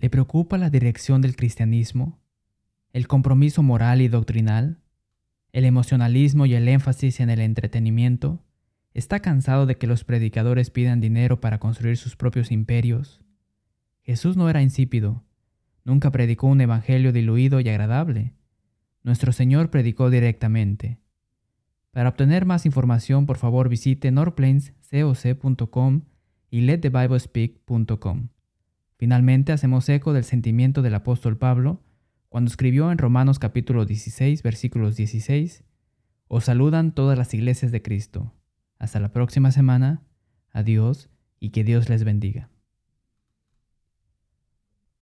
¿Le preocupa la dirección del cristianismo? ¿El compromiso moral y doctrinal? ¿El emocionalismo y el énfasis en el entretenimiento? ¿Está cansado de que los predicadores pidan dinero para construir sus propios imperios? Jesús no era insípido, nunca predicó un evangelio diluido y agradable. Nuestro Señor predicó directamente. Para obtener más información, por favor visite norplanescoc.com y letthebiblespeak.com. Finalmente hacemos eco del sentimiento del apóstol Pablo cuando escribió en Romanos capítulo 16 versículos 16, Os saludan todas las iglesias de Cristo. Hasta la próxima semana, adiós y que Dios les bendiga.